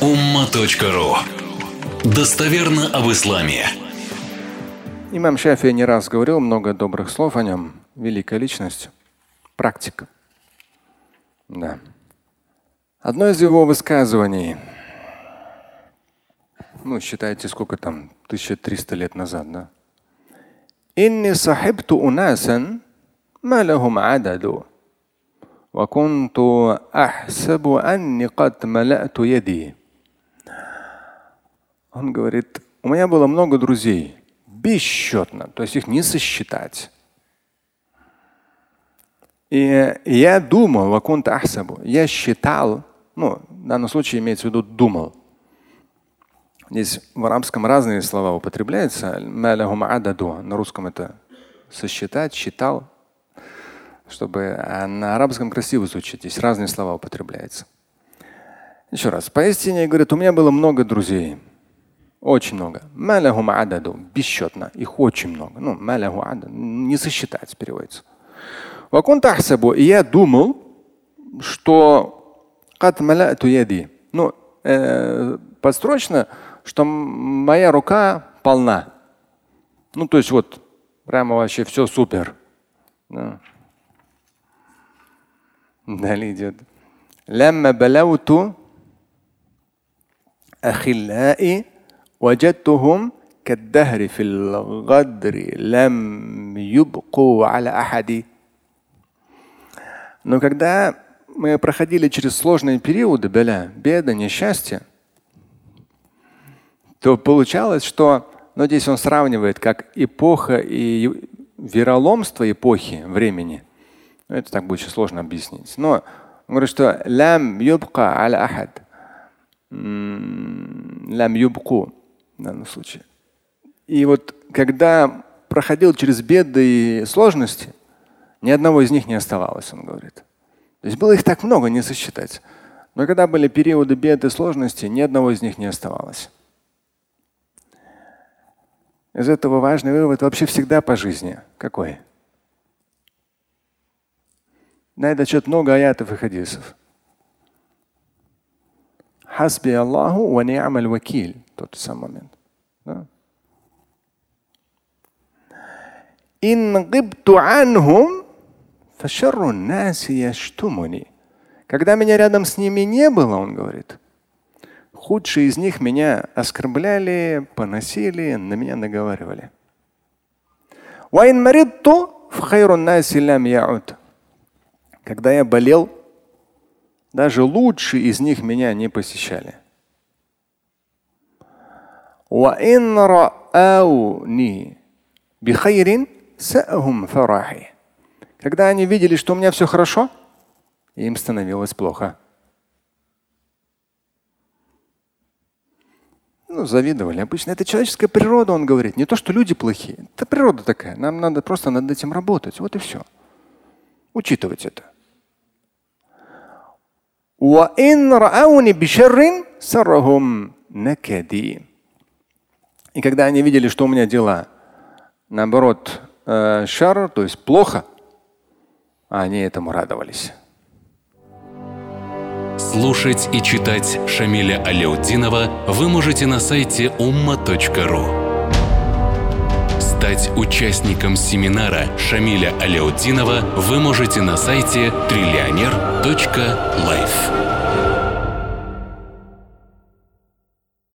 umma.ru Достоверно об исламе. Имам Шафи не раз говорил много добрых слов о нем. Великая личность. Практика. Да. Одно из его высказываний, ну, считайте, сколько там, 1300 лет назад, да? «Инни сахибту унасан малахум ададу, ва кунту ахсабу анни кад малату яди». Он говорит, у меня было много друзей, бесчетно, то есть их не сосчитать. И я думал, вакунта ахсабу, я считал, ну, в данном случае имеется в виду думал. Здесь в арабском разные слова употребляются. На русском это сосчитать, считал, чтобы а на арабском красиво звучит. Здесь разные слова употребляются. Еще раз. Поистине, говорит, у меня было много друзей. Очень много. Маляху ададу бесчетно. Их очень много. Ну, маляху ададу не сосчитать переводится. Вакун тахсабу. И я думал, что кат маляту яди. Ну, э, подстрочно, что моя рука полна. Ну, то есть вот прямо вообще все супер. Да. Далее идет. Лямма балауту ахиллаи وجدتهم كالدهر في الغدر لم يبقوا على أحد Но когда мы проходили через сложные периоды, беля, беда, несчастья, то получалось, что, ну здесь он сравнивает как эпоха и вероломство эпохи времени. Ну, это так будет сложно объяснить. Но он говорит, что лям юбка аля ахад. Лям юбку в данном случае. И вот когда проходил через беды и сложности, ни одного из них не оставалось, он говорит. То есть было их так много, не сосчитать. Но когда были периоды бед и сложности, ни одного из них не оставалось. Из этого важный вывод вообще всегда по жизни. Какой? На этот счет много аятов и хадисов. Хасби Аллаху ва ни'маль вакиль тот самый момент. Да? Когда меня рядом с ними не было, он говорит, худшие из них меня оскорбляли, поносили, на меня наговаривали. Когда я болел, даже лучшие из них меня не посещали. Когда они видели, что у меня все хорошо, им становилось плохо. Ну, завидовали. Обычно это человеческая природа, он говорит. Не то, что люди плохие. Это природа такая. Нам надо просто над этим работать. Вот и все. Учитывать это. И когда они видели, что у меня дела, наоборот, э, шар, то есть плохо, они этому радовались. Слушать и читать Шамиля Аляутдинова вы можете на сайте umma.ru. Стать участником семинара Шамиля Аляутдинова вы можете на сайте триллионер.life.